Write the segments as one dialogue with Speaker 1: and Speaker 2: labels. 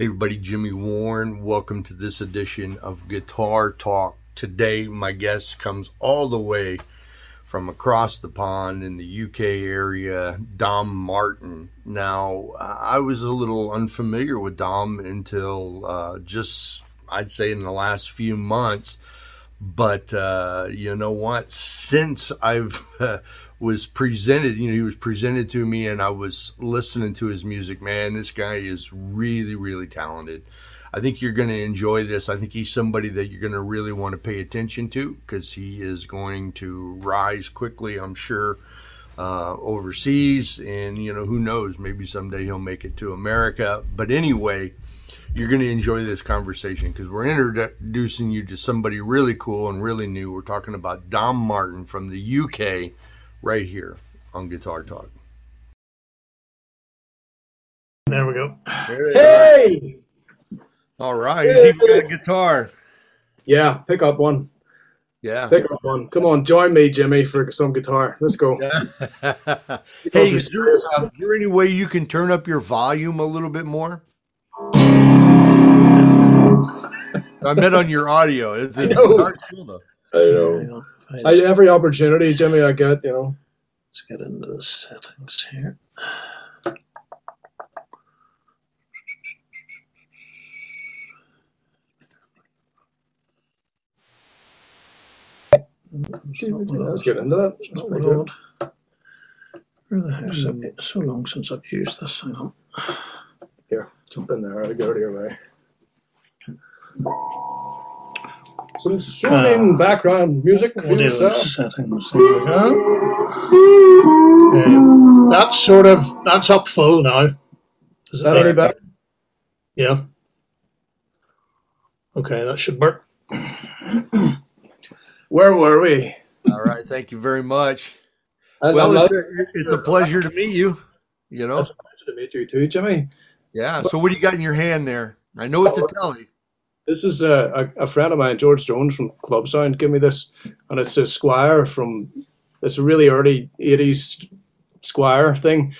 Speaker 1: Hey everybody, Jimmy Warren. Welcome to this edition of Guitar Talk. Today, my guest comes all the way from across the pond in the UK area, Dom Martin. Now, I was a little unfamiliar with Dom until uh, just, I'd say, in the last few months. But uh, you know what? Since I've uh, was presented, you know, he was presented to me, and I was listening to his music. Man, this guy is really, really talented. I think you're going to enjoy this. I think he's somebody that you're going to really want to pay attention to because he is going to rise quickly, I'm sure, uh, overseas. And, you know, who knows, maybe someday he'll make it to America. But anyway, you're going to enjoy this conversation because we're introducing you to somebody really cool and really new. We're talking about Dom Martin from the UK right here on Guitar Talk.
Speaker 2: There we go.
Speaker 3: There hey!
Speaker 1: All right. He's even got a guitar.
Speaker 3: Yeah, pick up one.
Speaker 1: Yeah.
Speaker 3: Pick up one. Come on, join me, Jimmy, for some guitar. Let's go.
Speaker 1: Yeah. hey, is there, is there any way you can turn up your volume a little bit more? I meant on your audio. Is it I know.
Speaker 3: I know. I, every opportunity, Jimmy, I get, you know.
Speaker 2: Let's get into the settings here.
Speaker 3: Let's get into that.
Speaker 2: That's Where the heck? So, it's hmm. so long since I've used this. Hang on.
Speaker 3: Here, jump in there. I'll go to your way. Some soothing uh, background music.
Speaker 2: Audio settings. There we go. Um, that's sort of that's up full now.
Speaker 3: Is that any better?
Speaker 2: Yeah. Okay, that should work.
Speaker 3: Where were we?
Speaker 1: All right, thank you very much. well, it's a, it's a, pleasure to meet you. You know,
Speaker 3: it's a pleasure to meet you too, Jimmy.
Speaker 1: Yeah. So, what do you got in your hand there? I know it's a Tele.
Speaker 3: This is a, a, a, friend of mine, George Jones from Club Sound. Give me this, and it's a Squier from. It's a really early '80s Squier thing.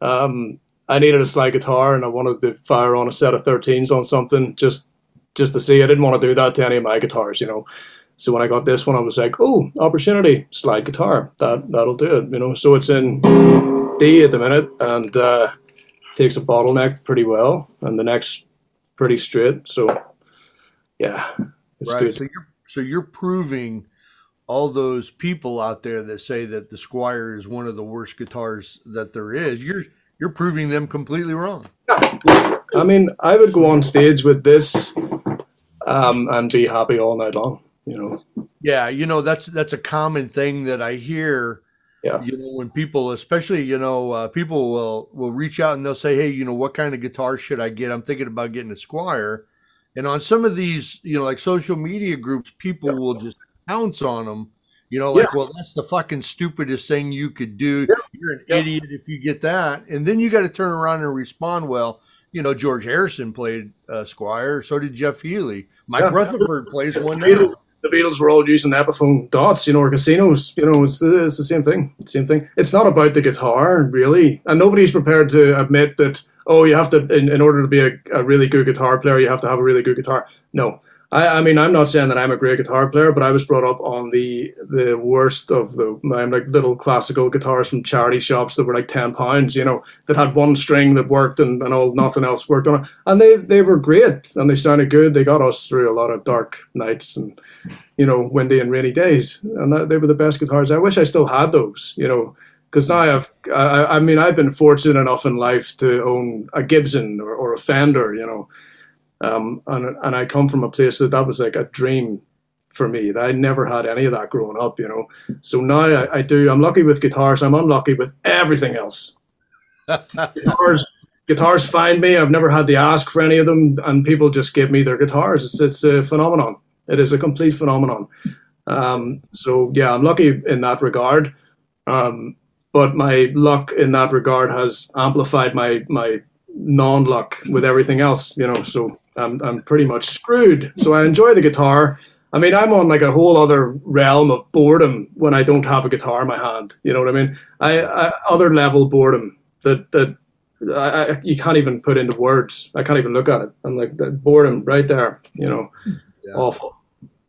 Speaker 3: Um, I needed a slide guitar, and I wanted to fire on a set of 13s on something just just to see. I didn't want to do that to any of my guitars, you know. So when I got this one, I was like, oh, opportunity, slide guitar. That, that'll do it, you know. So it's in D at the minute and uh, takes a bottleneck pretty well and the neck's pretty straight. So, yeah,
Speaker 1: it's right. good. So you're, so you're proving all those people out there that say that the Squier is one of the worst guitars that there is. You're you're proving them completely wrong.
Speaker 3: I mean, I would go on stage with this um, and be happy all night long you know.
Speaker 1: Yeah, you know that's that's a common thing that I hear.
Speaker 3: Yeah.
Speaker 1: You know, when people, especially you know, uh, people will will reach out and they'll say, "Hey, you know, what kind of guitar should I get? I'm thinking about getting a Squier." And on some of these, you know, like social media groups, people yeah. will just pounce on them. You know, like, yeah. well, that's the fucking stupidest thing you could do. Yeah. You're an idiot if you get that. And then you got to turn around and respond, well, you know, George Harrison played uh, Squier, so did Jeff Healey. Mike Rutherford plays one now
Speaker 3: the Beatles were all using Epiphone dots, you know, or casinos. You know, it's, it's the same thing. Same thing. It's not about the guitar, really, and nobody's prepared to admit that. Oh, you have to, in, in order to be a, a really good guitar player, you have to have a really good guitar. No, I, I mean, I'm not saying that I'm a great guitar player, but I was brought up on the the worst of the I'm like little classical guitars from charity shops that were like ten pounds, you know, that had one string that worked and, and all nothing else worked on it. And they they were great and they sounded good. They got us through a lot of dark nights and you know windy and rainy days. And that, they were the best guitars. I wish I still had those, you know because now I've, I, I, mean, I've been fortunate enough in life to own a Gibson or, or a Fender, you know, um, and and I come from a place that that was like a dream for me. I never had any of that growing up, you know. So now I, I do. I'm lucky with guitars. I'm unlucky with everything else. guitars, guitars find me. I've never had to ask for any of them, and people just give me their guitars. It's it's a phenomenon. It is a complete phenomenon. Um, so yeah, I'm lucky in that regard. Um, but my luck in that regard has amplified my my non luck with everything else, you know. So I'm I'm pretty much screwed. So I enjoy the guitar. I mean, I'm on like a whole other realm of boredom when I don't have a guitar in my hand. You know what I mean? I, I other level boredom that that I, you can't even put into words. I can't even look at it. I'm like boredom right there. You know, yeah. awful.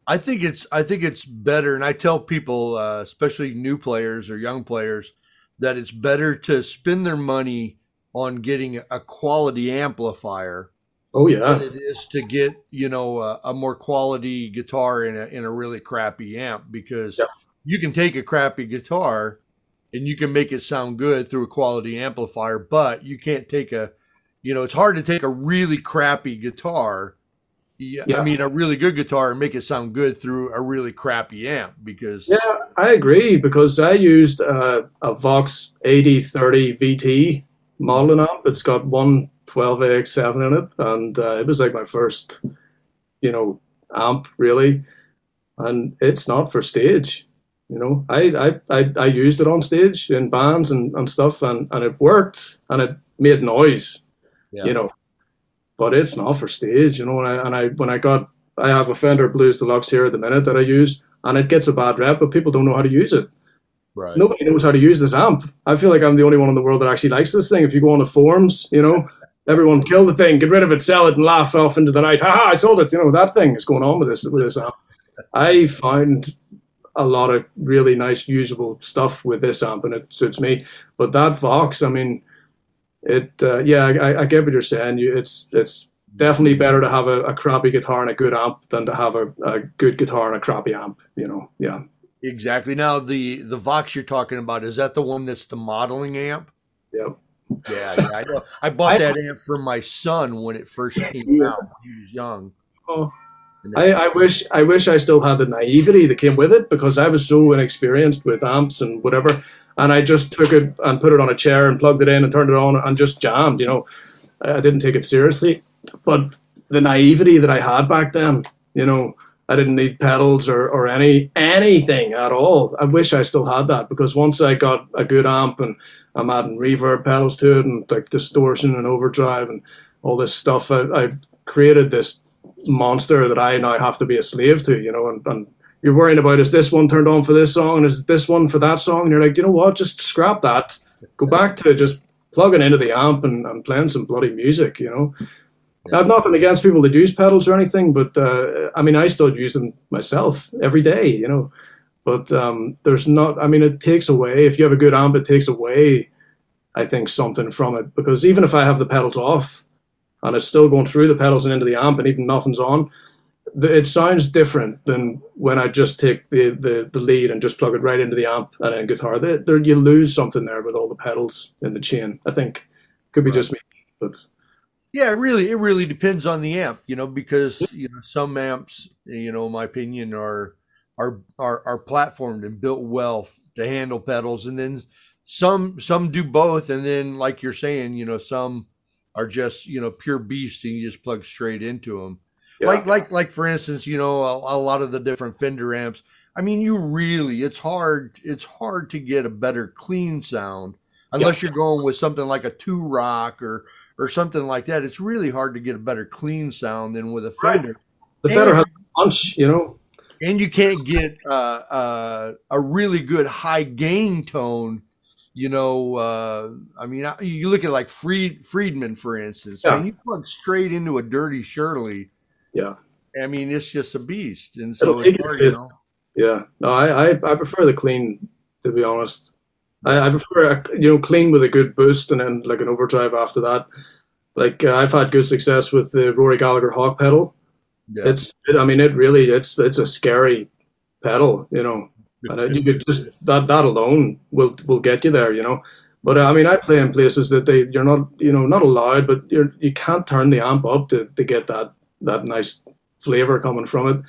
Speaker 1: I think it's I think it's better, and I tell people, uh, especially new players or young players, that it's better to spend their money on getting a quality amplifier.
Speaker 3: Oh yeah,
Speaker 1: it is to get you know a, a more quality guitar in a in a really crappy amp because you can take a crappy guitar and you can make it sound good through a quality amplifier, but you can't take a you know it's hard to take a really crappy guitar yeah, yeah, I mean a really good guitar and make it sound good through a really crappy amp because
Speaker 3: yeah, I agree because I used uh, a Vox AD30 VT modeling amp. It's got one 12AX7 in it, and uh, it was like my first, you know, amp really, and it's not for stage. You know, I I, I, I used it on stage in bands and, and stuff, and, and it worked and it made noise. Yeah. You know, but it's not for stage, you know. And I, and I when I got I have a Fender Blues Deluxe here at the minute that I use, and it gets a bad rep, but people don't know how to use it.
Speaker 1: Right.
Speaker 3: Nobody knows how to use this amp. I feel like I'm the only one in the world that actually likes this thing. If you go on the forums, you know, everyone kill the thing, get rid of it, sell it, and laugh off into the night. Ha ha! I sold it. You know that thing is going on with this with this amp. I find a lot of really nice usable stuff with this amp, and it suits me. But that Vox, I mean, it uh, yeah, I, I, get what you're saying. You, it's it's definitely better to have a, a, crappy guitar and a good amp than to have a, a good guitar and a crappy amp. You know, yeah.
Speaker 1: Exactly. Now the the Vox you're talking about is that the one that's the modeling amp?
Speaker 3: Yep.
Speaker 1: Yeah, yeah, I know. I bought that amp for my son when it first came out. when He was young.
Speaker 3: Oh, I, I wish I wish I still had the naivety that came with it because I was so inexperienced with amps and whatever and I just took it and put it on a chair and plugged it in and turned it on and just jammed. You know, I didn't take it seriously, but the naivety that I had back then, you know, I didn't need pedals or, or any anything at all. I wish I still had that because once I got a good amp and I'm adding reverb pedals to it and like distortion and overdrive and all this stuff, I, I created this monster that I now have to be a slave to, you know, and, and you're worrying about is this one turned on for this song and is this one for that song and you're like you know what just scrap that go back to just plugging into the amp and, and playing some bloody music you know. I have nothing against people that use pedals or anything but uh, I mean I still use them myself every day you know but um, there's not I mean it takes away if you have a good amp it takes away I think something from it because even if I have the pedals off and it's still going through the pedals and into the amp and even nothing's on it sounds different than when I just take the, the, the lead and just plug it right into the amp and then guitar. There, there you lose something there with all the pedals in the chain. I think could be right. just me, but
Speaker 1: yeah, it really it really depends on the amp, you know, because you know some amps, you know, in my opinion, are are are are platformed and built well to handle pedals, and then some some do both, and then like you're saying, you know, some are just you know pure beasts and you just plug straight into them. Yeah. Like like like for instance, you know, a, a, lot of the different Fender amps. I mean, you really it's hard it's hard to get a better clean sound unless yeah. you're going with something like a Two-Rock or or something like that. It's really hard to get a better clean sound than with a Fender. Right.
Speaker 3: The Fender has punch, you know.
Speaker 1: And you can't get uh, uh, a really good high gain tone you know, uh, I mean, you look at like Fried, Friedman, for instance. Yeah. you plug straight into a Dirty Shirley,
Speaker 3: yeah.
Speaker 1: I mean, it's just a beast, and so it's hard, you know.
Speaker 3: Yeah, no, I, I, I prefer the clean to be honest. I, I prefer you know clean with a good boost and then like an overdrive after that. Like uh, I've had good success with the Rory Gallagher Hawk pedal. Yeah. It's it, I mean it really it's it's a scary pedal, you know. And you could just that that alone will will get you there, you know. But uh, I mean, I play in places that they you're not you know not allowed, but you're you can't turn the amp up to, to get that that nice flavor coming from it.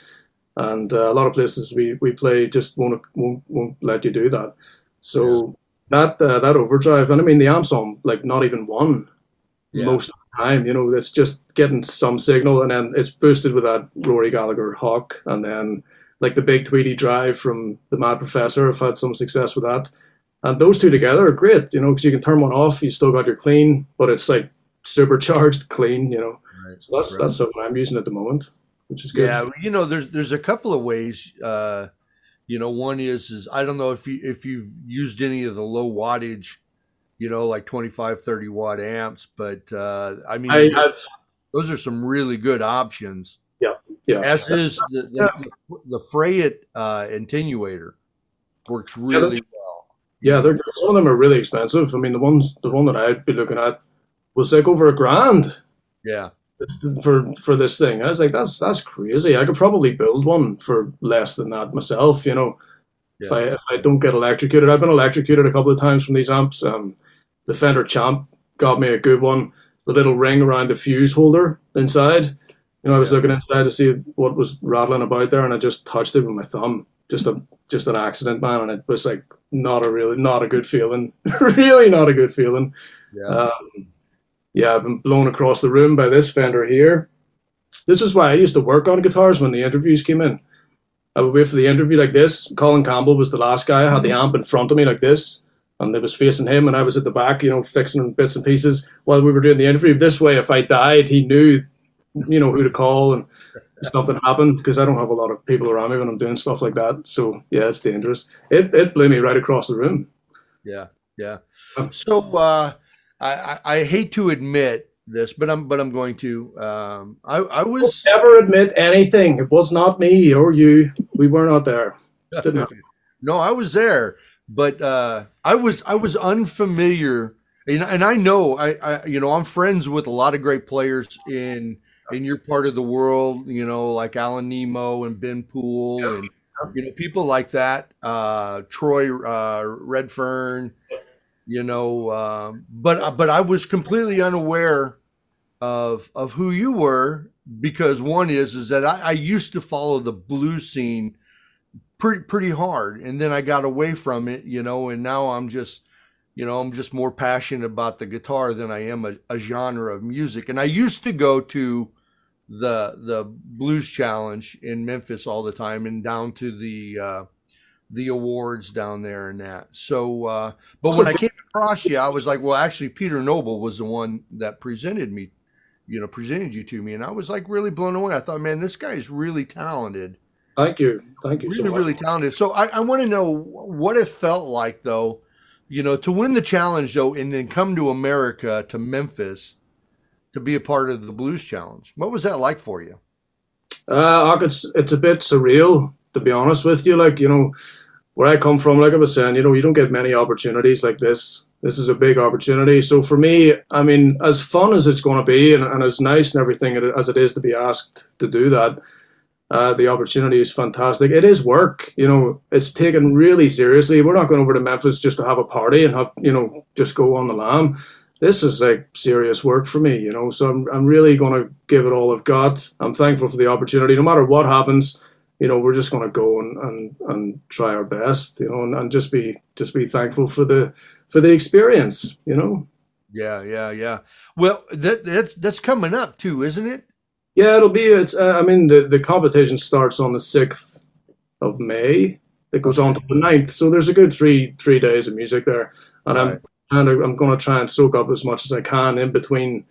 Speaker 3: And uh, a lot of places we, we play just won't, won't won't let you do that. So yes. that uh, that overdrive, and I mean the amps on like not even one yeah. most of the time. You know, it's just getting some signal, and then it's boosted with that Rory Gallagher Hawk, and then like the big Tweedy drive from the Mad Professor. I've had some success with that, and those two together are great. You know, because you can turn one off, you still got your clean, but it's like supercharged clean. You know, right. so that's right. that's what I'm using at the moment which is good.
Speaker 1: Yeah, you know, there's there's a couple of ways. Uh, you know, one is is I don't know if you if you've used any of the low wattage you know, like 25, 30 watt amps. But uh, I mean,
Speaker 3: I, I've,
Speaker 1: those are some really good options.
Speaker 3: Yeah, yeah.
Speaker 1: As is the the, the, the Fryette uh, attenuator works really well.
Speaker 3: Yeah, they're some of them are really expensive. I mean, the ones the one that I'd be looking at was like over a grand.
Speaker 1: Yeah.
Speaker 3: For for this thing, I was like, that's that's crazy. I could probably build one for less than that myself. You know, yeah. if I if I don't get electrocuted, I've been electrocuted a couple of times from these amps. Um, the Fender Champ got me a good one. The little ring around the fuse holder inside. You know, I was yeah. looking inside to see what was rattling about there, and I just touched it with my thumb. Just a just an accident, man, and it was like not a really not a good feeling. really not a good feeling.
Speaker 1: Yeah.
Speaker 3: Um, yeah, I've been blown across the room by this fender here. This is why I used to work on guitars when the interviews came in. I would wait for the interview like this. Colin Campbell was the last guy. I had the amp in front of me like this, and it was facing him, and I was at the back, you know, fixing bits and pieces while we were doing the interview. This way, if I died, he knew, you know, who to call and something happened because I don't have a lot of people around me when I'm doing stuff like that. So yeah, it's dangerous. It it blew me right across the room.
Speaker 1: Yeah, yeah. So uh, I, I, hate to admit this, but I'm but I'm going to. Um, I, I was
Speaker 3: Don't never admit anything. It was not me or you. We were not there.
Speaker 1: no, I was there, but uh, I was I was unfamiliar, and, and I know I, I you know I'm friends with a lot of great players in in your part of the world. You know, like Alan Nimmo and Ben Poole yep. and you know people like that. Uh, Troy uh, Redfern you know. Um, but but I was completely unaware of of who you were because one is is that I, I used to follow the blues scene pretty pretty hard, and then I got away from it, you know, and now I'm just you know I'm just more passionate about the guitar than I am a, a genre of music. And I used to go to the the blues challenge in Memphis all the time and down to the uh, the awards down there and that. So, uh, but when I came across you, I was like, well, actually, Peter Noble was the one that presented me, you know, presented you to me, and I was like really blown away. I thought, man, this guy is really talented.
Speaker 3: Thank you, thank you.
Speaker 1: Really, so really talented. So I, I want to know what it felt like, though, you know, to win the challenge, though, and then come to America to Memphis to be a part of the Blues Challenge. What was that like for you?
Speaker 3: Uh, it's it's a bit surreal to be honest with you. Like you know, where I come from, like I was saying, you know, you don't get many opportunities like this. This is a big opportunity. So for me, I mean, as fun as it's going to be and, and as nice and everything as it is to be asked to do that, uh, the opportunity is fantastic. It is work, you know, it's taken really seriously. We're not going over to Memphis just to have a party and have, you know, just go on the lam. This is like serious work for me, you know, so I'm, I'm really going to give it all I've got. I'm thankful for the opportunity. No matter what happens, you know, we're just going to go and, and, and try our best, you know, and, and just be just be thankful for the for the experience, you know.
Speaker 1: Yeah, yeah, yeah. Well, that that's that's coming up too, isn't it?
Speaker 3: Yeah, it'll be. It's. Uh, I mean, the the competition starts on the sixth of May. It goes on to the 9th. so there's a good three three days of music there, and right. I'm and I'm going to try and soak up as much as I can in between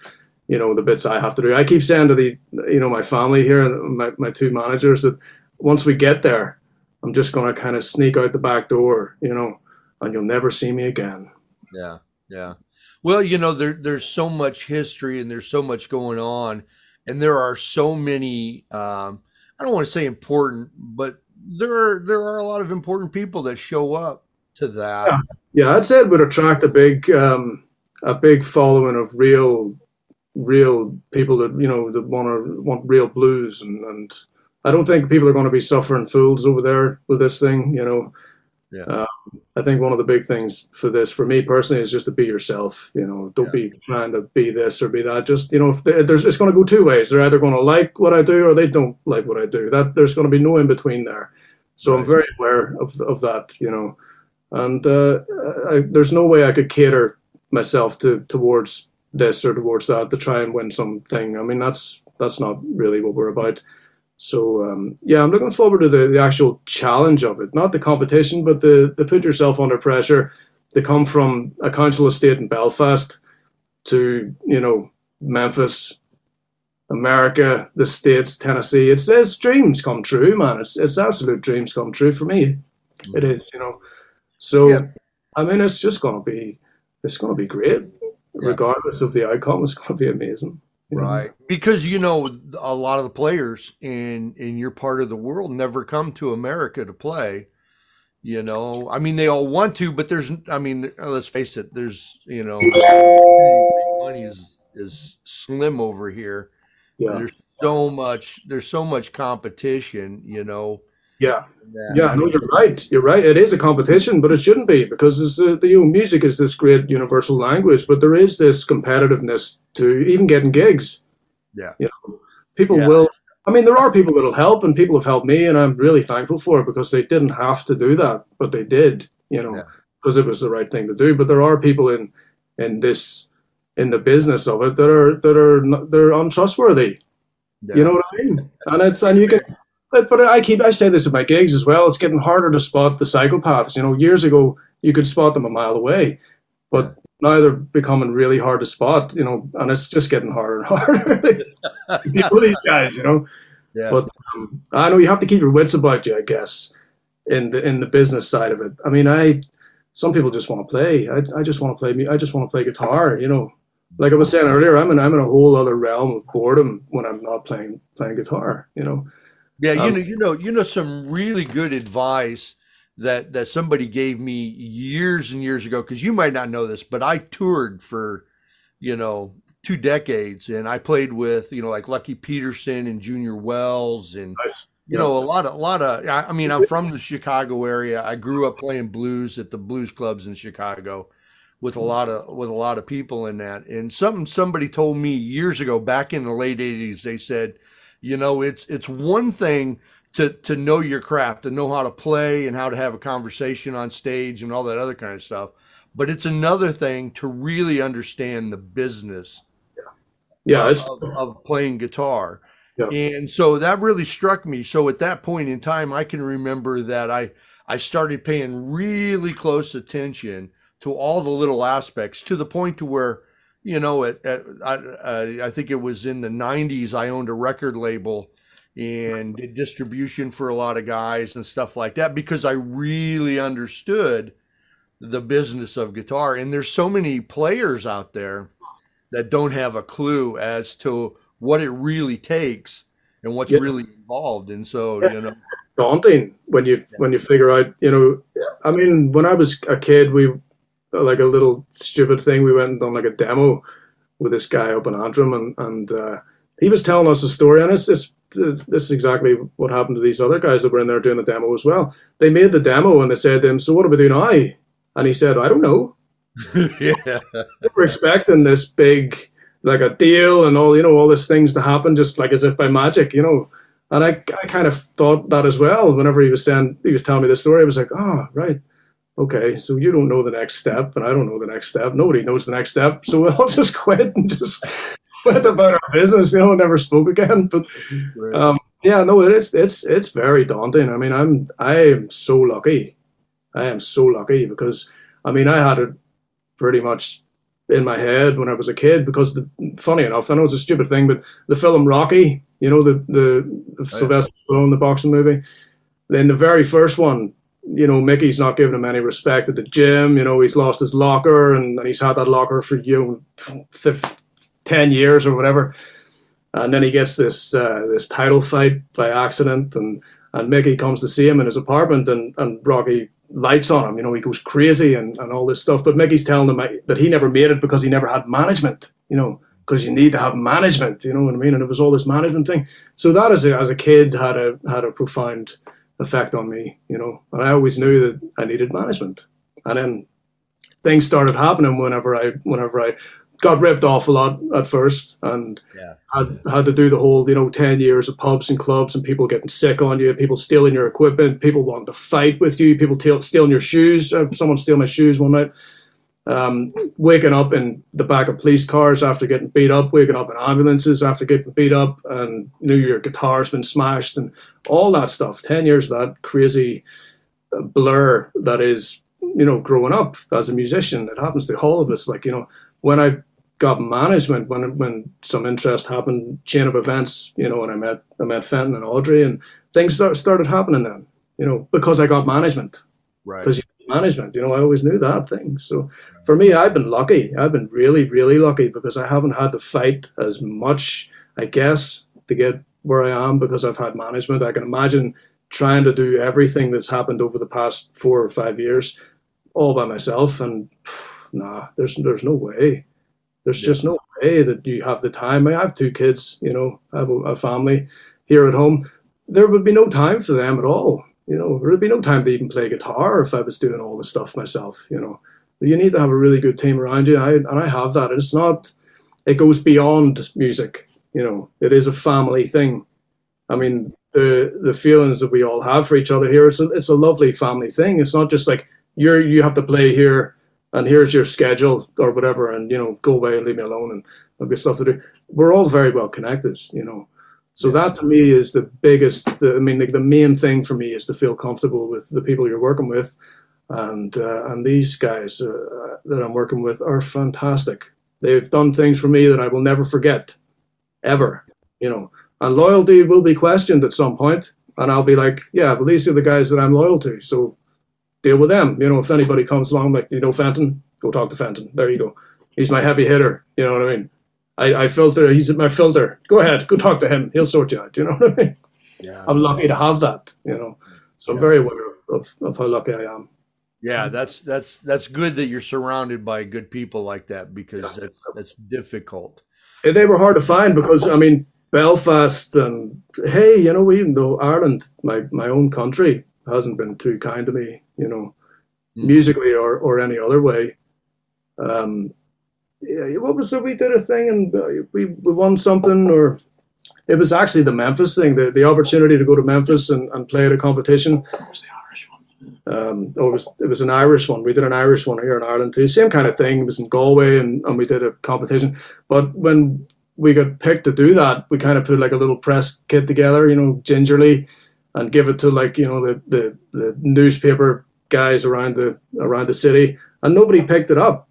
Speaker 3: you know the bits I have to do. I keep saying to the you know my family here, my my two managers that once we get there, I'm just going to kind of sneak out the back door, you know, and you'll never see me again.
Speaker 1: Yeah, yeah. Well, you know, there there's so much history and there's so much going on, and there are so many. Um, I don't want to say important, but there are there are a lot of important people that show up to that.
Speaker 3: Yeah, yeah I'd say it would attract a big um, a big following of real real people that you know that want to want real blues and and I don't think people are going to be suffering fools over there with this thing. You know,
Speaker 1: yeah. Um,
Speaker 3: I think one of the big things for this, for me personally, is just to be yourself. You know, don't yeah. be trying to be this or be that. Just you know, if there's it's going to go two ways. They're either going to like what I do or they don't like what I do. That there's going to be no in between there. So right. I'm very aware of of that. You know, and uh, I, there's no way I could cater myself to towards this or towards that to try and win something. I mean, that's that's not really what we're about. So um, yeah, I'm looking forward to the, the actual challenge of it, not the competition, but the the put yourself under pressure to come from a council estate in Belfast to you know Memphis, America, the states, Tennessee. It's it's dreams come true, man. It's it's absolute dreams come true for me. It is, you know. So yeah. I mean, it's just gonna be it's going to be great,
Speaker 1: Yeah.
Speaker 3: regardless of the outcome. It's going to be amazing. Know?
Speaker 1: Right. Because you know a lot of the players in in your part of the world never come to America to play. You know, I mean they all want to, but there's I mean let's face it, there's you know money is is slim over here.
Speaker 3: Yeah,
Speaker 1: There's so much there's so much competition, you know.
Speaker 3: Yeah,
Speaker 1: that-
Speaker 3: yeah. No, you're right. You're right. It is a competition, but it shouldn't be because it's, uh, the you know, music is this great universal language. But there is this competitiveness to even getting gigs.
Speaker 1: Yeah.
Speaker 3: you know, people
Speaker 1: Yeah.
Speaker 3: will. I mean, there are people that'll help, and people have helped me, and I'm really thankful for it because they didn't have to do that, but they did. You know,
Speaker 1: Yeah.
Speaker 3: because it was the right thing to do. But there are people in in this in the business of it that are that are not, they're untrustworthy. You know what I mean? And it's and you can, but, but I keep I say this at my gigs as well. It's getting harder to spot the psychopaths. You know, years ago you could spot them a mile away, but now they're becoming really hard to spot. You know, and it's just getting harder and harder. People, these guys, you know.
Speaker 1: yeah.
Speaker 3: But um, I know you have to keep your wits about you, I guess, in the in the business side of it. I mean, I some people just want to play. I, I just want to play. I just want to play guitar. You know, like I was saying earlier, I'm in I'm in a whole other realm of boredom when I'm not playing playing guitar. You know.
Speaker 1: Yeah, you
Speaker 3: Um,
Speaker 1: know, you know, you know, some really good advice that that somebody gave me years and years ago. Because you might not know this, but I toured for, you know, two decades, and I played with, you know, like Lucky Peterson and Junior Wells, and
Speaker 3: Nice.
Speaker 1: you know, a lot of, a lot of. I I mean, I'm from the Chicago area. I grew up playing blues at the blues clubs in Chicago, with a lot of with a lot of people in that. And something somebody told me years ago, back in the late '80s, they said, you know, it's it's one thing to to know your craft, to know how to play and how to have a conversation on stage and all that other kind of stuff. But it's another thing to really understand the business
Speaker 3: Yeah,
Speaker 1: yeah
Speaker 3: it's
Speaker 1: of, of playing guitar.
Speaker 3: Yeah.
Speaker 1: And so that really struck me. So at that point in time, I can remember that I I started paying really close attention to all the little aspects to the point to where, you know, at, at I, I think it was in the '90s, I owned a record label and did distribution for a lot of guys and stuff like that because I really understood the business of guitar. And there's so many players out there that don't have a clue as to what it really takes and what's
Speaker 3: Yeah.
Speaker 1: really involved. And so,
Speaker 3: Yeah.
Speaker 1: you know,
Speaker 3: daunting when you when you figure out. You know, I mean, when I was a kid, we like a little stupid thing. We went and done like a demo with this guy up in Antrim, and and uh, he was telling us a story, and it's this this is exactly what happened to these other guys that were in there doing the demo as well. They made the demo and they said to him, "So what do we do now?" And he said, "I don't know."
Speaker 1: yeah,
Speaker 3: They were expecting this big like a deal and all you know all these things to happen just like as if by magic, you know. And I, I kind of thought that as well. Whenever he was saying he was telling me the story, I was like, oh right, okay. So you don't know the next step, and I don't know the next step. Nobody knows the next step. So we'll just quit and just went about our business. You know, never spoke again. But um, yeah, no, it is. It's it's very daunting. I mean, I'm I am so lucky. I am so lucky because I mean I had it pretty much in my head when I was a kid because the funny enough, I know it's a stupid thing, but the film Rocky, you know, the the, the
Speaker 1: yeah.
Speaker 3: Sylvester Stallone, the boxing movie, Then the very first one, you know, Mickey's not giving him any respect at the gym. You know, he's lost his locker and, and he's had that locker for you know, fif- ten years or whatever. And then he gets this uh, this title fight by accident, and and Mickey comes to see him in his apartment, and, and Rocky lights on him. You know, he goes crazy and, and all this stuff. But Mickey's telling him that he never made it because he never had management. You know, because you need to have management. You know what I mean? And it was all this management thing. So that as a, as a kid had a had a profound effect on me. You know, and I always knew that I needed management. And then things started happening whenever I whenever I got ripped off a lot at first and
Speaker 1: Yeah.
Speaker 3: had had to do the whole you know 10 years of pubs and clubs and people getting sick on you people stealing your equipment people wanting to fight with you people te- stealing your shoes uh, someone stole my shoes one night um, waking up in the back of police cars after getting beat up waking up in ambulances after getting beat up and you know your guitar's been smashed and all that stuff 10 years of that crazy uh, blur that is you know growing up as a musician it happens to all of us like you know when i got management when when some interest happened, chain of events, you know, and I met I met Fenton and Audrey, and things start, started happening then, you know, because I got management.
Speaker 1: right.
Speaker 3: Because management. You know, I always knew that thing. So for me, I've been lucky. I've been really, really lucky because I haven't had to fight as much, I guess, to get where I am because I've had management. I can imagine trying to do everything that's happened over the past four or five years all by myself, and phew, nah, there's there's no way. There's just no way that you have the time. I have two kids, you know, I have a, a family here at home. There would be no time for them at all. You know, there would be no time to even play guitar if I was doing all the stuff myself. You know, you need to have a really good team around you, I, and I have that. It's not. It goes beyond music. You know, it is a family thing. I mean, the the feelings that we all have for each other here. It's a it's a lovely family thing. It's not just like you're you have to play here and here's your schedule or whatever, and you know, go away and leave me alone, and I've got stuff to do. We're all very well connected, you know. So that to me is the biggest. The, I mean, the, the, main thing for me is to feel comfortable with the people you're working with, and uh, and these guys uh, that I'm working with are fantastic. They've done things for me that I will never forget, ever. You know, and loyalty will be questioned at some point, and I'll be like, yeah, but these are the guys that I'm loyal to. So deal with them. You know, if anybody comes along, like, you know, Fenton, go talk to Fenton. There you go. He's my heavy hitter. You know what I mean? I, I filter, he's my filter. Go ahead, go talk to him. He'll sort you out. You know what I mean? Yeah. I'm lucky to have that, you know. So I'm very aware of, of, of, how lucky I am.
Speaker 1: Yeah, that's that's that's good that you're surrounded by good people like that because yeah. that's that's difficult.
Speaker 3: They were hard to find because I mean Belfast and hey, you know, even though Ireland, my my own country, hasn't been too kind to me, you know, mm. musically or, or any other way. Um, yeah, what was it? We did a thing and uh, we, we won something, or it was actually the Memphis thing, the, the opportunity to go to Memphis and, and play at a competition.
Speaker 2: That was the Irish one.
Speaker 3: Um, oh, it was it was an Irish one. We did an Irish one here in Ireland too. Same kind of thing. It was in Galway, and, and we did a competition. But when we got picked to do that, we kind of put like a little press kit together, you know, gingerly, and give it to like you know the, the, the newspaper guys around the around the city, and nobody picked it up.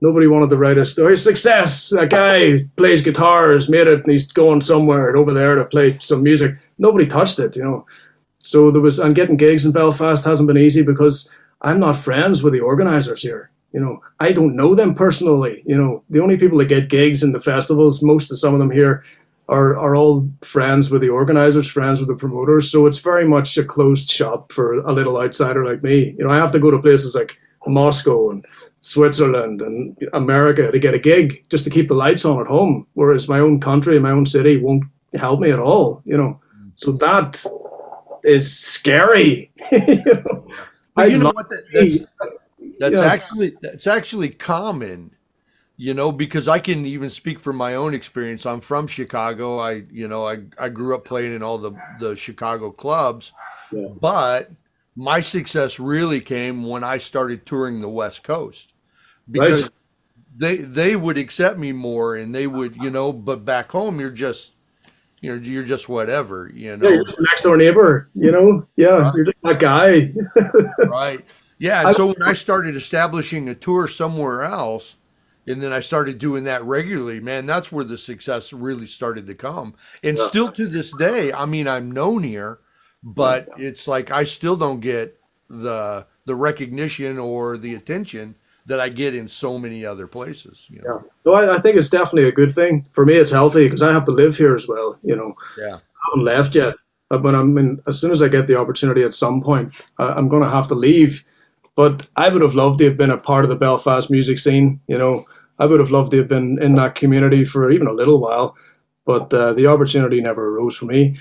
Speaker 3: Nobody wanted to write a story. Success! A guy plays guitar, has made it, and he's going somewhere over there to play some music. Nobody touched it, you know. So there was, and getting gigs in Belfast hasn't been easy because I'm not friends with the organisers here. You know, I don't know them personally. You know, the only people that get gigs in the festivals, most of some of them here, are, are all friends with the organizers, friends with the promoters. So it's very much a closed shop for a little outsider like me. You know, I have to go to places like Moscow and Switzerland and America to get a gig just to keep the lights on at home, whereas my own country, my own city won't help me at all. You know, so that is scary. you know,
Speaker 1: you know what? That, that's, that's actually that's actually common you know because i can even speak from my own experience i'm from chicago i you know i, I grew up playing in all the the chicago clubs yeah. but my success really came when i started touring the west coast because right. they they would accept me more and they would you know but back home you're just you know you're just whatever you know
Speaker 3: yeah, you're just next door neighbor you know yeah right. you're just that guy
Speaker 1: right yeah so when i started establishing a tour somewhere else and then I started doing that regularly, man, that's where the success really started to come. And yeah. still to this day, I mean, I'm known here, but yeah. it's like I still don't get the the recognition or the attention that I get in so many other places. You know?
Speaker 3: Yeah. So I, I, think it's definitely a good thing. For me, it's healthy because I have to live here as well. You know,
Speaker 1: yeah.
Speaker 3: I haven't left yet, but I mean, as soon as I get the opportunity at some point, I'm going to have to leave. But I would have loved to have been a part of the Belfast music scene. You know, I would have loved to have been in that community for even a little while, but uh, the opportunity never arose for me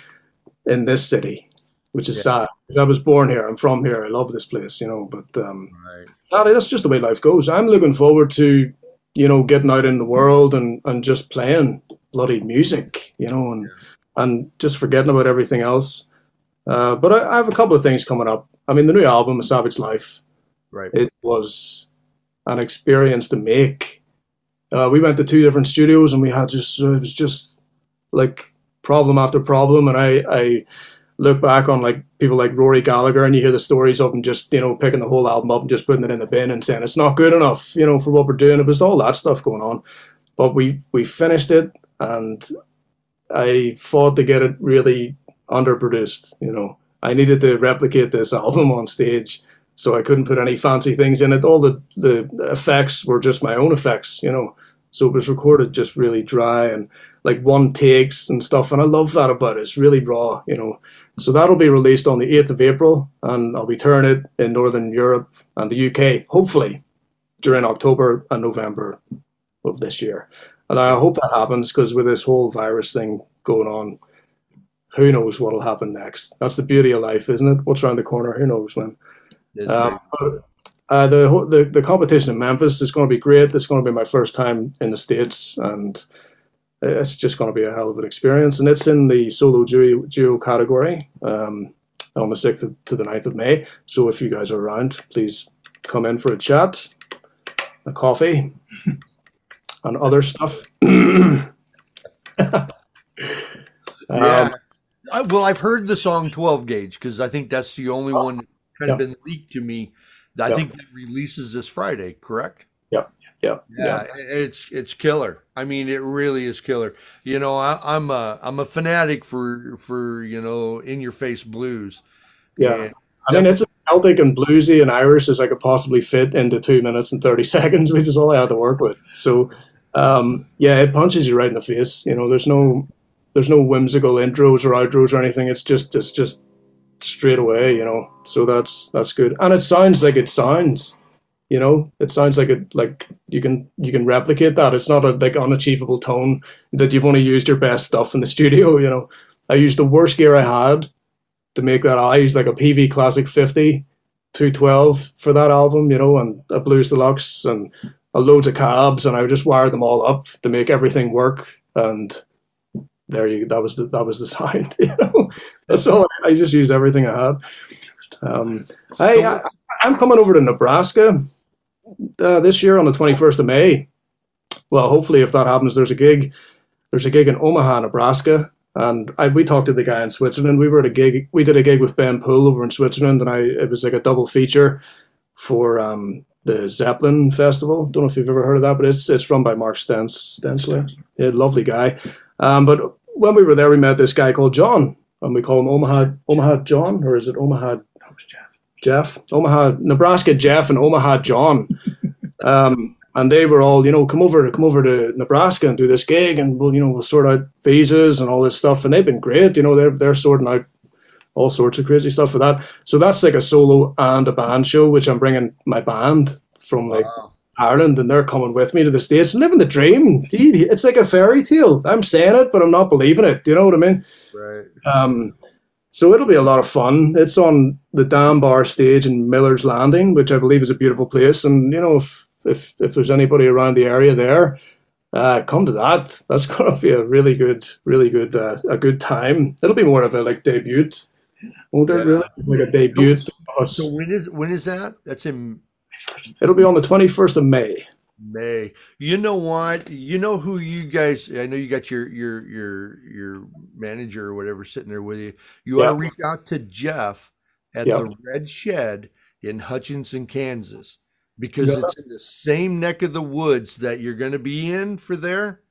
Speaker 3: in this city, which is yeah. sad. I was born here. I'm from here. I love this place, you know. But um, right. that's just the way life goes. I'm looking forward to, you know, getting out in the world and, and just playing bloody music, you know, and yeah. and just forgetting about everything else. Uh, but I, I, have a couple of things coming up. I mean, the new album, A Savage Life,
Speaker 1: right?
Speaker 3: It was an experience to make uh, we went to two different studios and we had just it was just like problem after problem and I I look back on like people like Rory Gallagher and you hear the stories of them just you know picking the whole album up and just putting it in the bin and saying it's not good enough you know for what we're doing it was all that stuff going on but we we finished it and I fought to get it really underproduced you know I needed to replicate this album on stage so I couldn't put any fancy things in it. All the the effects were just my own effects, you know. So it was recorded just really dry and like one takes and stuff, and I love that about it. It's really raw, you know. So that'll be released on the eighth of April, and I'll be touring it in Northern Europe and the UK, hopefully during October and November of this year. And I hope that happens because with this whole virus thing going on, who knows what'll happen next? That's the beauty of life, isn't it? What's around the corner? Who knows when? Um, uh, the, the the competition in Memphis is going to be great. It's going to be my first time in the states, and it's just going to be a hell of an experience. And it's in the solo duo, duo category um, on the sixth to the 9th of May. So if you guys are around, please come in for a chat, a coffee, and other stuff.
Speaker 1: yeah. Um, I, well, I've heard the song 12 Gauge because I think that's the only oh, one that kind yeah. of been leaked to me. I yeah. think that releases this Friday, correct?
Speaker 3: Yeah.
Speaker 1: Yeah. yeah, it's it's killer. I mean, it really is killer. You know, I, am a I'm a fanatic for for you know in your face blues.
Speaker 3: Yeah, I mean it's Celtic and bluesy and Irish as I could possibly fit into two minutes and thirty seconds, which is all I had to work with. So, um, yeah, it punches you right in the face. You know, there's no there's no whimsical intros or outros or anything. It's just it's just straight away, you know. So that's that's good, and it sounds like it sounds. You know, it sounds like it like you can you can replicate that. It's not a like unachievable tone that you've only used your best stuff in the studio. You know, I used the worst gear I had to make that. I used like a Peavey Classic 50 212 for that album. You know, and a Blues Deluxe and a loads of cabs, and I just wired them all up to make everything work. And there you that was the that was the sound. You know, that's all. I just used everything I had. Um, I, I I'm coming over to Nebraska uh, this year on the 21st of May. Well, hopefully, if that happens, there's a gig. There's a gig in Omaha, Nebraska, and I, we talked to the guy in Switzerland. We were at a gig. We did a gig with Ben Poole over in Switzerland, and I it was like a double feature for um, the Zeppelin Festival. Don't know if you've ever heard of that, but it's it's run by Mark Stens, Stensley. Yeah, lovely guy. Um, but when we were there, we met this guy called John, and we call him Omaha Omaha John, or is it Omaha? That was Jeff. Jeff, Omaha, Nebraska Jeff, and Omaha John. Um, and they were all, you know, come over, come over to Nebraska and do this gig, and we'll, you know, we'll sort out visas and all this stuff. And they've been great, you know, they're they're sorting out all sorts of crazy stuff for that. So that's like a solo and a band show, which I'm bringing my band from like wow. Ireland, and they're coming with me to the states, living the dream. Dude, it's like a fairy tale. I'm saying it, but I'm not believing it. Do you know what I mean?
Speaker 1: Right.
Speaker 3: Um, so it'll be a lot of fun. It's on the Dam Bar stage in Miller's Landing, which I believe is a beautiful place. And you know, if if if there's anybody around the area there, uh, come to that. That's to be a really good, really good, uh, a good time. It'll be more of a like debut, won't it? Really, like a debut. So,
Speaker 1: so when is when is that? That's in.
Speaker 3: It'll be on the twenty first of May.
Speaker 1: May. You know what? You know who you guys I know you got your your your your manager or whatever sitting there with you. You yeah. ought to reach out to Jeff at yeah. the Red Shed in Hutchinson, Kansas. Because yeah. it's in the same neck of the woods that you're gonna be in for there.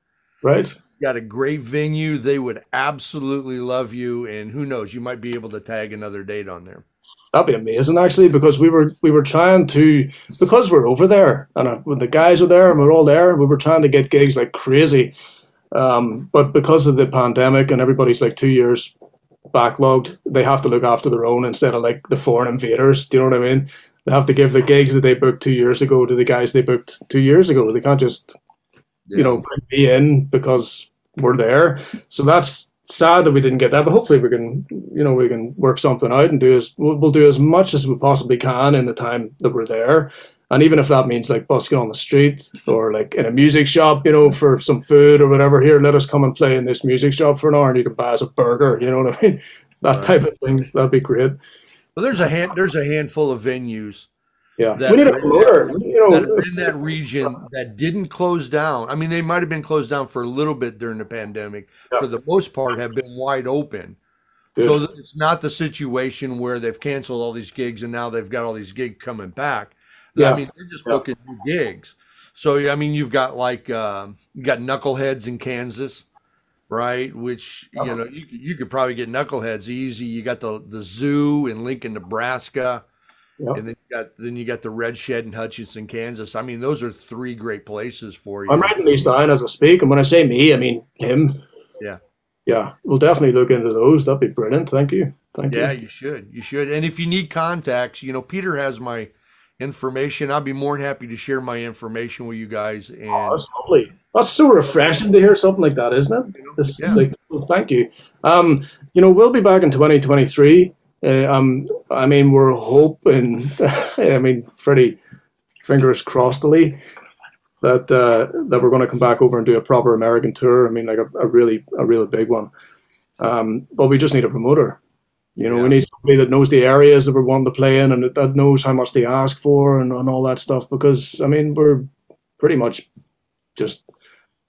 Speaker 3: Right.
Speaker 1: You got a great venue. They would absolutely love you. And who knows, you might be able to tag another date on there
Speaker 3: that'd be amazing actually because we were we were trying to because we're over there and uh, when the guys are there and we're all there we were trying to get gigs like crazy. Um, but because of the pandemic and everybody's like two years backlogged they have to look after their own instead of like the foreign invaders do you know what i mean? They have to give the gigs that they booked two years ago to the guys they booked two years ago. They can't just yeah. you know bring me in because we're there. So that's sad that we didn't get that, but hopefully we can, you know, we can work something out and do as we'll, do as much as we possibly can in the time that we're there. And even if that means like busking on the street or like in a music shop, you know, for some food or whatever, here, let us come and play in this music shop for an hour and you can buy us a burger, you know what I mean? That type of thing, that'd be great.
Speaker 1: Well, there's a hand, there's a handful of venues
Speaker 3: yeah, we need a promoter. You
Speaker 1: know, that in that region that didn't close down. I mean, they might have been closed down for a little bit during the pandemic. Yeah. For the most part, have been wide open. Good. So it's not the situation where they've canceled all these gigs and now they've got all these gigs coming back. Yeah. I mean, they're just booking yeah. new gigs. So I mean, you've got like uh, you got Knuckleheads in Kansas, right? Which you uh-huh. know you you could probably get Knuckleheads easy. You got the the zoo in Lincoln, Nebraska Yep. And then you got then you got the Red Shed in Hutchinson, Kansas. I mean, those are three great places for you.
Speaker 3: I'm writing these down as I speak, and when I say me, I mean him.
Speaker 1: Yeah.
Speaker 3: Yeah, we'll definitely look into those. That'd be brilliant. Thank you. Thank
Speaker 1: yeah, you. Yeah, you should. You should. And if you need contacts, you know, Peter has my information. I'd be more than happy to share my information with you guys. And oh,
Speaker 3: that's lovely. That's so refreshing to hear something like that, isn't it? This yeah. like, well, thank you. Um, you know, we'll be back in 2023. Uh, um, I mean, we're hoping. I mean, Freddie, fingers crossedly that uh, that we're going to come back over and do a proper American tour. I mean, like a, a really a really big one. Um, but we just need a promoter. You know, yeah. we need somebody that knows the areas that we're wanting to play in and that knows how much they ask for and, and all that stuff. Because I mean, we're pretty much just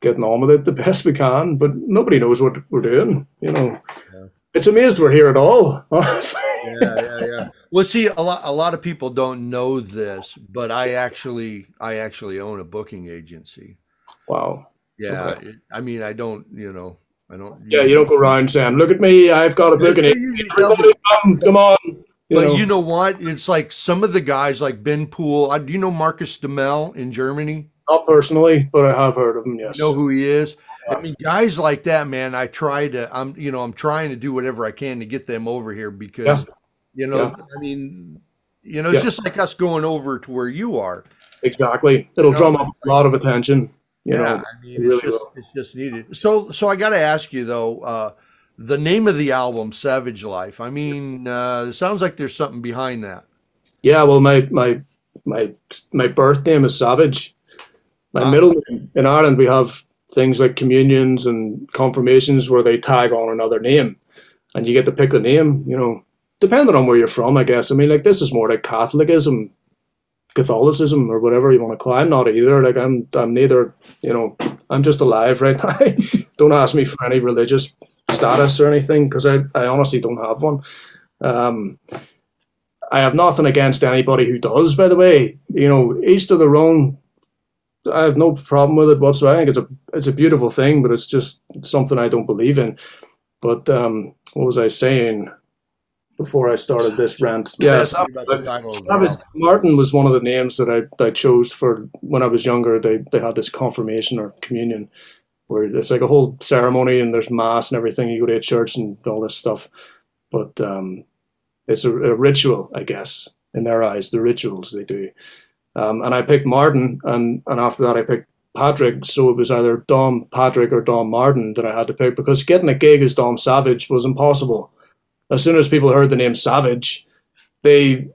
Speaker 3: getting on with it the best we can, but nobody knows what we're doing. You know, yeah. it's amazed we're here at all. Honestly.
Speaker 1: Yeah, yeah, yeah. Well, see, a lot a lot of people don't know this, but I actually I actually own a booking agency.
Speaker 3: Wow.
Speaker 1: Yeah, okay. it, I mean, I don't, you know, I don't.
Speaker 3: Yeah, you don't go around saying, "Look at me, I've got a booking agency. Come, come on."
Speaker 1: You but know. you know what? It's like some of the guys, like Ben Poole. do you know Marcus Deml in Germany?
Speaker 3: Not personally, but I have heard of him. Yes,
Speaker 1: you know who he is. I mean, guys like that, man. I try to. I'm, you know, I'm trying to do whatever I can to get them over here because, yeah. You know, yeah. I mean, you know, it's yeah. just like us going over to where you are.
Speaker 3: Exactly. It'll you know, drum up a lot of attention. You yeah, know,
Speaker 1: I mean, it's really just will. it's just needed. So, so I got to ask you though. Uh, the name of the album, Savage Life. I mean, uh, it sounds like there's something behind that.
Speaker 3: Yeah, well, my my my my birth name is Savage. My ah. middle name in Ireland, we have things like communions and confirmations where they tag on another name, and you get to pick the name. You know, depending on where you're from, I guess. I mean, like this is more like Catholicism, Catholicism, or whatever you want to call. it. I'm not either. Like I'm, I'm neither. You know, I'm just alive right now. don't ask me for any religious status or anything because I, I honestly don't have one. Um, I have nothing against anybody who does, by the way. You know, each to their own. I have no problem with it whatsoever. I think it's a it's a beautiful thing, but it's just something I don't believe in. But um, what was I saying before I started this rant? Yeah, Savage, Martin was one of the names that I, I chose for when I was younger. They they had this confirmation or communion where it's like a whole ceremony and there's mass and everything. You go to a church and all this stuff, but um, it's a, a, ritual, I guess, in their eyes. The rituals they do. Um, and I picked Martin, and and after that I picked Patrick. So it was either Dom Patrick or Dom Martin that I had to pick because getting a gig as Dom Savage was impossible. As soon as people heard the name Savage, they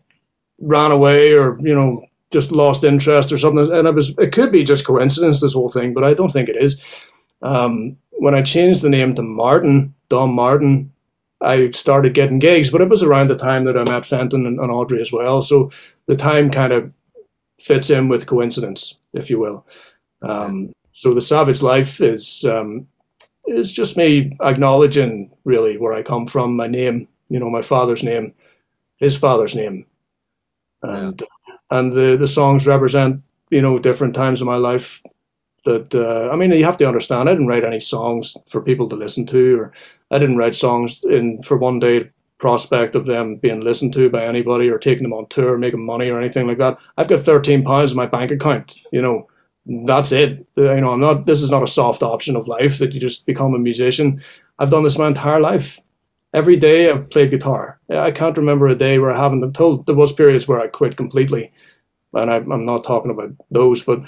Speaker 3: ran away or you know just lost interest or something. And it was it could be just coincidence this whole thing, but I don't think it is. Um, when I changed the name to Martin, Dom Martin, I started getting gigs, but it was around the time that I met Fenton and, and Audrey as well. So the time kind of fits in with coincidence, if you will. Um, so the Savage Life is um, is just me acknowledging really where I come from, my name, you know, my father's name, his father's name, and yeah. and the the songs represent you know different times of my life that uh, I mean you have to understand. I didn't write any songs for people to listen to, or I didn't write songs in for one day prospect of them being listened to by anybody or taking them on tour, making money or anything like that. I've got thirteen pounds in my bank account. You know, that's it. You know, I'm not. This is not a soft option of life that you just become a musician. I've done this my entire life. Every day I've played guitar. I can't remember a day where I haven't. I'm told there was periods where I quit completely, and I, I'm not talking about those, but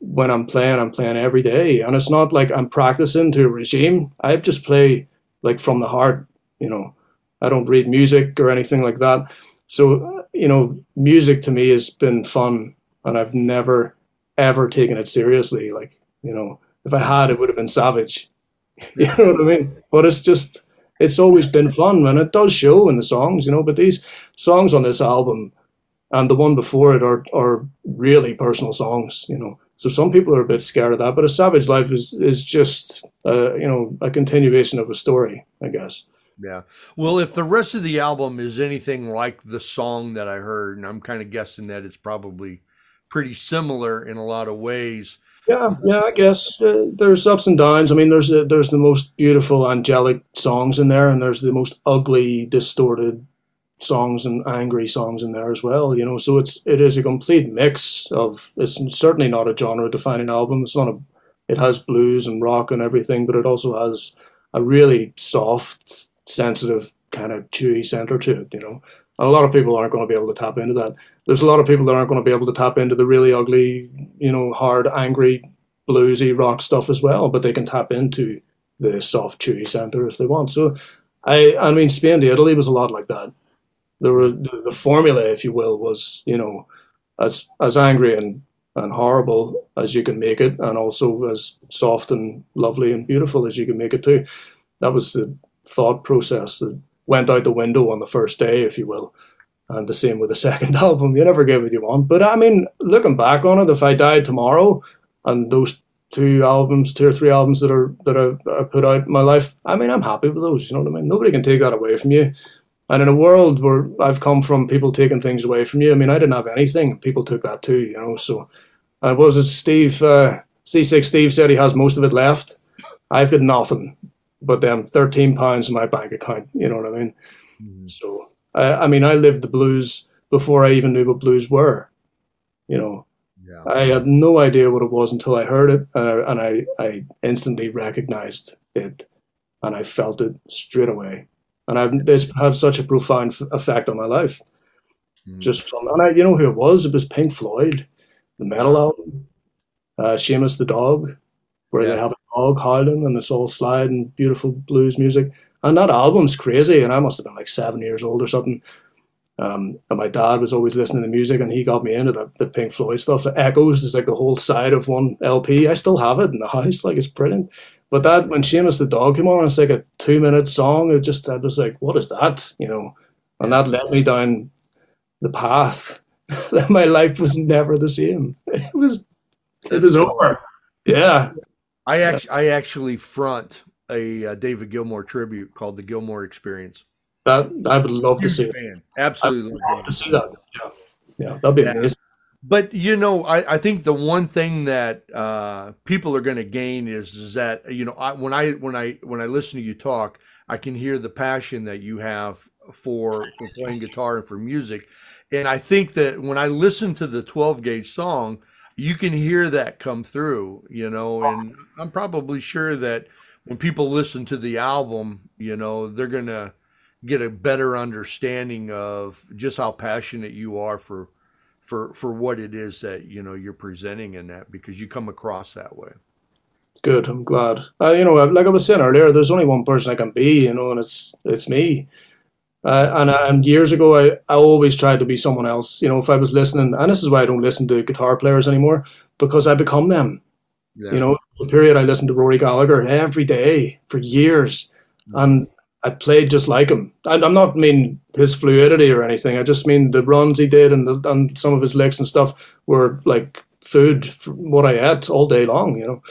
Speaker 3: when I'm playing, I'm playing every day, and it's not like I'm practicing to a regime. I just play like from the heart. You know, I don't read music or anything like that. So you know, music to me has been fun, and I've never ever taken it seriously. Like you know, if I had, it would have been savage. you know what I mean? But it's just it's always been fun, and it does show in the songs. You know, but these songs on this album and the one before it are are really personal songs. You know so some people are a bit scared of that, but a savage life is is just uh, you know a continuation of a story, I guess.
Speaker 1: Yeah. Well, if the rest of the album is anything like the song that I heard, and I'm kind of guessing that it's probably pretty similar in a lot of ways.
Speaker 3: Yeah, yeah, I guess uh, there's ups and downs. I mean, there's a, there's the most beautiful angelic songs in there, and there's the most ugly, distorted, songs and angry songs in there as well. You know, so it's it is a complete mix of. It's certainly not a genre defining album. It's not a. It has blues and rock and everything, but it also has a really soft, sensitive kind of chewy center to it. You know, a lot of people aren't going to be able to tap into that. There's a lot of people that aren't going to be able to tap into the really ugly, you know, hard, angry, bluesy rock stuff as well, but they can tap into the soft, chewy center if they want. So, I, I mean, Spain to Italy was a lot like that. There were the, the formula, if you will, was you know, as as angry and and horrible as you can make it, and also as soft and lovely and beautiful as you can make it too. That was the thought process that went out the window on the first day, if you will. And the same with the second album. You never get what you want. But I mean, looking back on it, if I died tomorrow and those two albums, two or three albums that are that I, I put out in my life, I mean, I'm happy with those. You know what I mean? Nobody can take that away from you. And in a world where I've come from people taking things away from you, I mean, I didn't have anything. People took that too, you know. So, uh, was it Steve? Uh, C6 Steve said he has most of it left. I've got nothing but them 13 pounds in my bank account. You know what I mean? Mm. So, I, I mean, I lived the blues before I even knew what blues were. You know, yeah. I had no idea what it was until I heard it, and I, and I, I instantly recognized it, and I felt it straight away. And I've this had such a profound f- effect on my life. Mm. Just from, and I, you know who it was? It was Pink Floyd, the Meddle album, uh, Seamus the Dog, where yeah. they have a dog howling and it's all slide and beautiful blues music. And that album's crazy. And I must have been like seven years old or something. Um, and my dad was always listening to music, and he got me into the, the Pink Floyd stuff. The Echoes is like the whole side of one LP. I still have it in the house, like it's brilliant. But that when Seamus the dog came on, it's like a two minute song. It just I was like, what is that? You know, and that led me down the path that my life was never the same. It was it was over. Yeah.
Speaker 1: I actually I actually front a uh, David Gilmour tribute called the Gilmour Experience.
Speaker 3: That I would love Huge to see.
Speaker 1: Fan. Absolutely,
Speaker 3: love to see that. Yeah, yeah, that'd be yeah. amazing.
Speaker 1: But you know, I, I think the one thing that uh, people are going to gain is, is that you know I, when I when I when I listen to you talk, I can hear the passion that you have for for playing guitar and for music, and I think that when I listen to the twelve gauge song, you can hear that come through. You know, and I'm probably sure that when people listen to the album, you know, they're gonna get a better understanding of just how passionate you are for for for what it is that you know you're presenting in that because you come across that way.
Speaker 3: Good. I'm glad. Uh, you know like i was saying earlier there's only one person i can be you know and it's it's me. Uh, and, and years ago I, I always tried to be someone else. You know if i was listening and this is why i don't listen to guitar players anymore because i become them. Yeah. you know the period i listened to rory gallagher every day for years mm-hmm. and I played just like him. And I'm not mean his fluidity or anything. I just mean the runs he did and the, and some of his licks and stuff were like food for what I ate all day long, you know.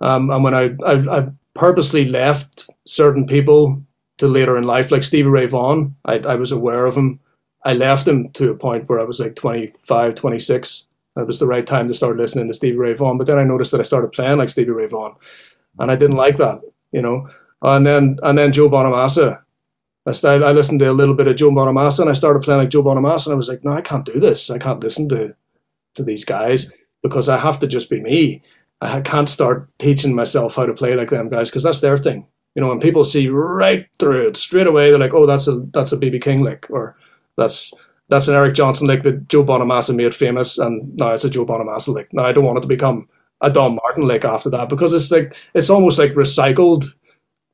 Speaker 3: Um, and when I, I, I purposely left certain people to later in life, like Stevie Ray Vaughan, I, I was aware of him. I left him to a point where I was like 25, 26. Uh, it was the right time to start listening to Stevie Ray Vaughan. But then I noticed that I started playing like Stevie Ray Vaughan. And I didn't like that, you know and then and then Joe Bonamassa. I started, I listened to a little bit of Joe Bonamassa and I started playing like Joe Bonamassa and I was like, no, I can't do this. I can't listen to to these guys because I have to just be me. I can't start teaching myself how to play like them guys because that's their thing. You know, And people see right through it straight away, they're like, "Oh, that's a that's a BB King lick," or "That's that's an Eric Johnson lick that Joe Bonamassa made famous," and now it's a Joe Bonamassa lick. Now I don't want it to become a Dom Martin lick after that because it's like it's almost like recycled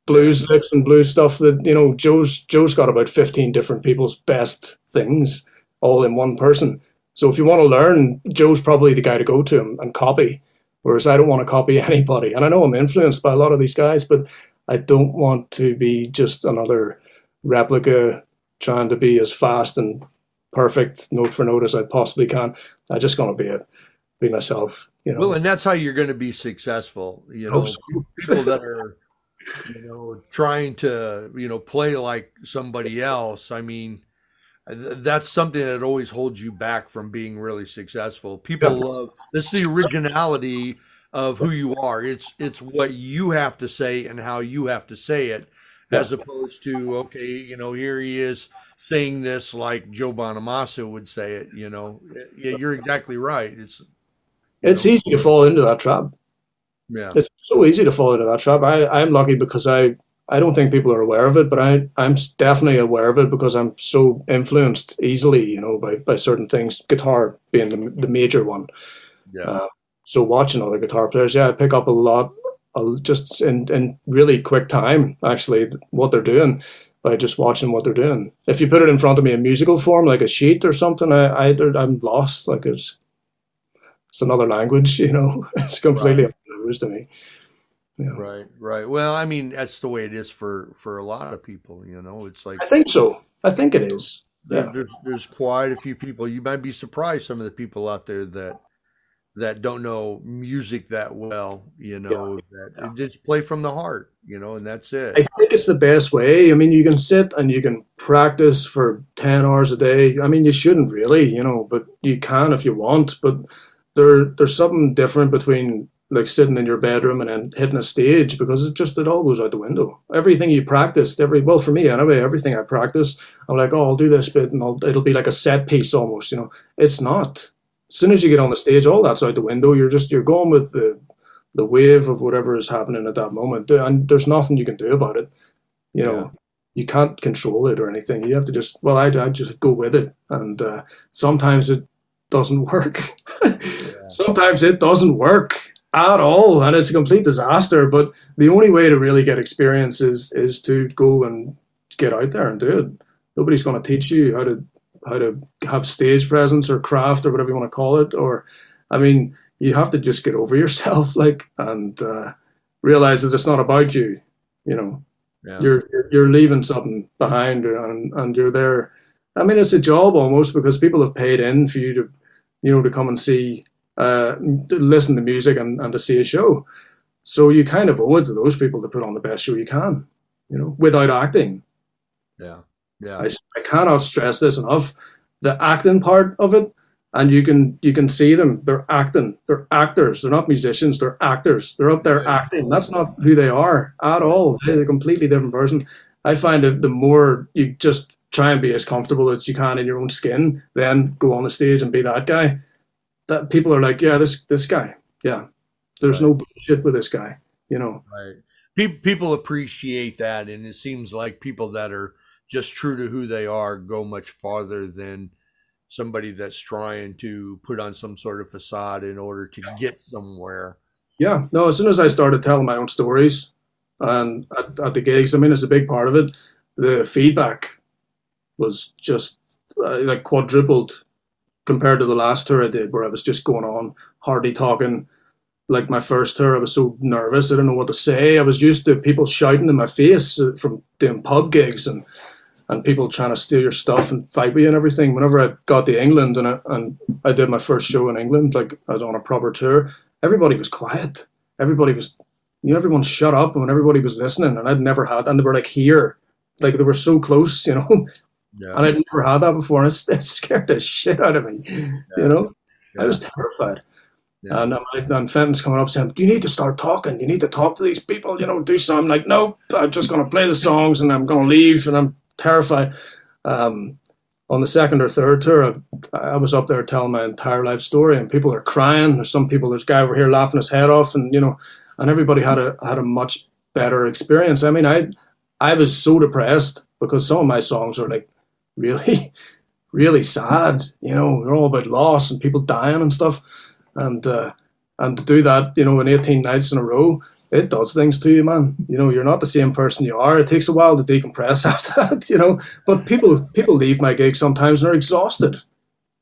Speaker 3: blues licks and blues stuff that you know Joe's Joe's got about 15 different people's best things all in one person. So if you want to learn, Joe's probably the guy to go to and copy. Whereas I don't want to copy anybody. And I know I'm influenced by a lot of these guys, but I don't want to be just another replica trying to be as fast and perfect note for note as I possibly can. I just gonna be it, be myself. You know.
Speaker 1: Well, and that's how you're going to be successful. You know, people that are you know, trying to, you know, play like somebody else. I mean, that's something that always holds you back from being really successful. People love this is the originality of who you are. It's it's what you have to say and how you have to say it.
Speaker 3: Yeah.
Speaker 1: as opposed to okay, you know, here he is saying this like Joe Bonamassa would say it. You know, yeah, you're exactly right. It's
Speaker 3: It's easy to fall into that trap.
Speaker 1: yeah,
Speaker 3: It's so easy to fall into that trap. I, I'm lucky because I, I don't think people are aware of it, but I, I'm definitely aware of it because I'm so influenced easily, you know, by, by certain things, guitar being the, the major one.
Speaker 1: yeah,
Speaker 3: Uh, so watching other guitar players, yeah, I pick up a lot, uh, just in, in really quick time, actually, what they're doing by just watching what they're doing. If you put it in front of me in musical form, like a sheet or something, I, I I'm lost. Like it's, it's another language, you know. It's completely
Speaker 1: Right.
Speaker 3: to me. Yeah.
Speaker 1: right, right. Well, I mean, that's the way it is for for a lot of people. You know, it's like
Speaker 3: I think so. I think it is.
Speaker 1: there-
Speaker 3: Yeah.
Speaker 1: there's there's quite a few people. You might be surprised some of the people out there that that don't know music that well. You know, that
Speaker 3: yeah.
Speaker 1: just play from the heart. You know, and that's it.
Speaker 3: I think it's the best way. I mean, you can sit and you can practice for 10 hours a day. I mean, you shouldn't really, you know, but you can if you want. But there, there's something different between like sitting in your bedroom and then hitting a stage because it just, it all goes out the window. Everything you practiced, every, well, for me anyway, everything I practice, I'm like, oh, I'll do this bit and I'll, it'll be like a set piece almost, you know. It's not. As soon as you get on the stage, all that's out the window. You're just, you're going with the, the wave of whatever is happening at that moment, and there's nothing you can do about it. You know,
Speaker 1: Yeah.
Speaker 3: you can't control it or anything. You have to just well, I, I just go with it, and uh, sometimes it doesn't work. sometimes it doesn't work at all, and it's a complete disaster. But the only way to really get experience is is to go and get out there and do it. Nobody's going to teach you how to how to have stage presence or craft or whatever you want to call it. Or, I mean, you have to just get over yourself, like, and uh, realize that it's not about you. You know,
Speaker 1: Yeah.
Speaker 3: you're you're- leaving something behind, and and you're there. I mean, it's a job almost because people have paid in for you to, you know, to come and see, uh, to listen to music and, and to see a show. So you kind of owe it to those people to put on the best show you can, you know, without acting.
Speaker 1: yeah. Yeah.
Speaker 3: I, I cannot stress this enough. The acting part of it, and you can you can see them. They're acting. They're actors. They're not musicians. They're actors. They're up there acting. That's not who they are at all. They're a completely different person. I find that the more you just try and be as comfortable as you can in your own skin, then go on the stage and be that guy. That people are like, yeah, this this guy, yeah. There's no bullshit with this guy, you know.
Speaker 1: Right. Pe- people appreciate that, and it seems like people that are just true to who they are go much farther than somebody that's trying to put on some sort of facade in order to get somewhere.
Speaker 3: Yeah, no. As soon as I started telling my own stories, and at, at the gigs, I mean, it's a big part of it. The feedback was just uh, like quadrupled compared to the last tour I did, where I was just going on, hardly talking. Like my first tour, I was so nervous, I didn't know what to say. I was used to people shouting in my face uh, from doing pub gigs and and people trying to steal your stuff and fight with you and everything. Whenever I got to England and I, and I did my first show in England, like I was on a proper tour, everybody was quiet. Everybody was, you know, everyone shut up when everybody was listening, and I'd never had, and they were like here, like they were so close, you know,
Speaker 1: Yeah.
Speaker 3: and I'd never had that before, and it, it scared the shit out of me, you know. I was terrified.
Speaker 1: Yeah.
Speaker 3: And, um, and Fenton's coming up saying, "You need to start talking. You need to talk to these people. You know, do something." Like, nope, I'm just going to play the songs and I'm going to leave, and I'm terrified. Um, on the second or third tour, I, I was up there telling my entire life story, and people are crying. There's some people. There's a guy over here laughing his head off, and you know, and everybody had a had a much better experience. I mean, I I was so depressed because some of my songs are like really, really sad. You know, they're all about loss and people dying and stuff and uh, and to do that, you know, in 18 nights in a row, it does things to you, man. You know, you're not the same person you are. It takes a while to decompress after that, you know. But people people leave my gig sometimes and they're exhausted.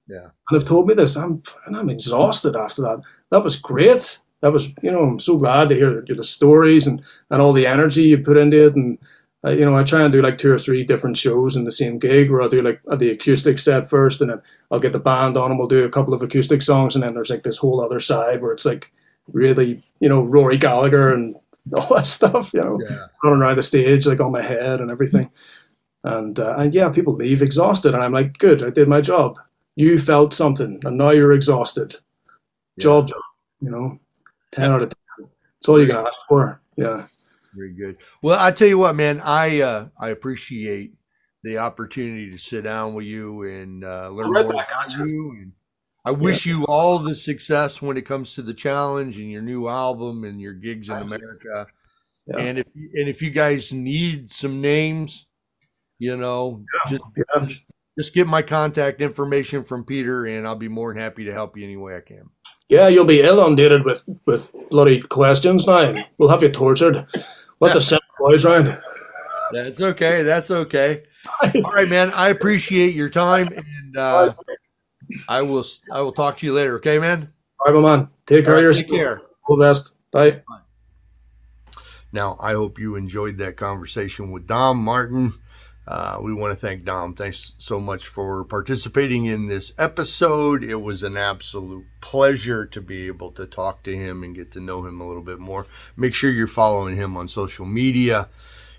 Speaker 1: Yeah.
Speaker 3: And they've told me this. I'm and I'm exhausted after that. That was great. That was, you know, I'm so glad to hear the stories and, and all the energy you put into it. And, uh, you know, I try and do like two or three different shows in the same gig where I'll do like the acoustic set first and then I'll get the band on and we'll do a couple of acoustic songs. And then there's like this whole other side where it's like really, you know, Rory Gallagher and all that stuff, you know,
Speaker 1: Yeah.
Speaker 3: running around the stage like on my head and everything. And, uh, and yeah, people leave exhausted. And I'm like, good, I did my job. You felt something and now you're exhausted. Job, job, you know, 10 out of 10. That's all you got for. Yeah.
Speaker 1: Very good. Well, I tell you what, man, I uh, I appreciate the opportunity to sit down with you and uh, learn
Speaker 3: Right
Speaker 1: more about
Speaker 3: you.
Speaker 1: you. And I wish you all the success when it comes to the challenge and your new album and your gigs in America.
Speaker 3: Yeah.
Speaker 1: And if and if you guys need some names, you know, just
Speaker 3: Yeah.
Speaker 1: just get my contact information from Peter, and I'll be more than happy to help you any way I can.
Speaker 3: Yeah, you'll be inundated with, with bloody questions now. We'll have you tortured. Let the send boys round.
Speaker 1: That's okay. That's okay. All right, man. I appreciate your time, and uh, I will I will talk to you later. Okay, man.
Speaker 3: All right, man. Take care
Speaker 1: All
Speaker 3: of yourself.
Speaker 1: take care.
Speaker 3: All the best. Bye.
Speaker 1: Now, I hope you enjoyed that conversation with Dom Martin. Uh, we want to thank Dom. Thanks so much for participating in this episode. It was an absolute pleasure to be able to talk to him and get to know him a little bit more. Make sure you're following him on social media.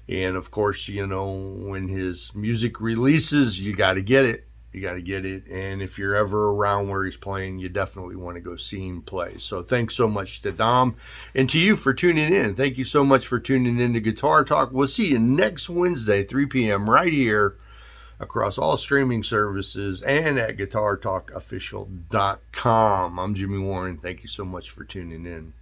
Speaker 1: And of course, you know, when his music releases, you got to get it. You got to get it. And if you're ever around where he's playing, you definitely want to go see him play. So thanks so much to Dom and to you for tuning in. Thank you so much for tuning in to Guitar Talk. We'll see you next Wednesday, 3 p.m., right here across all streaming services and at guitartalkofficial.com. I'm Jimmy Warren. Thank you so much for tuning in.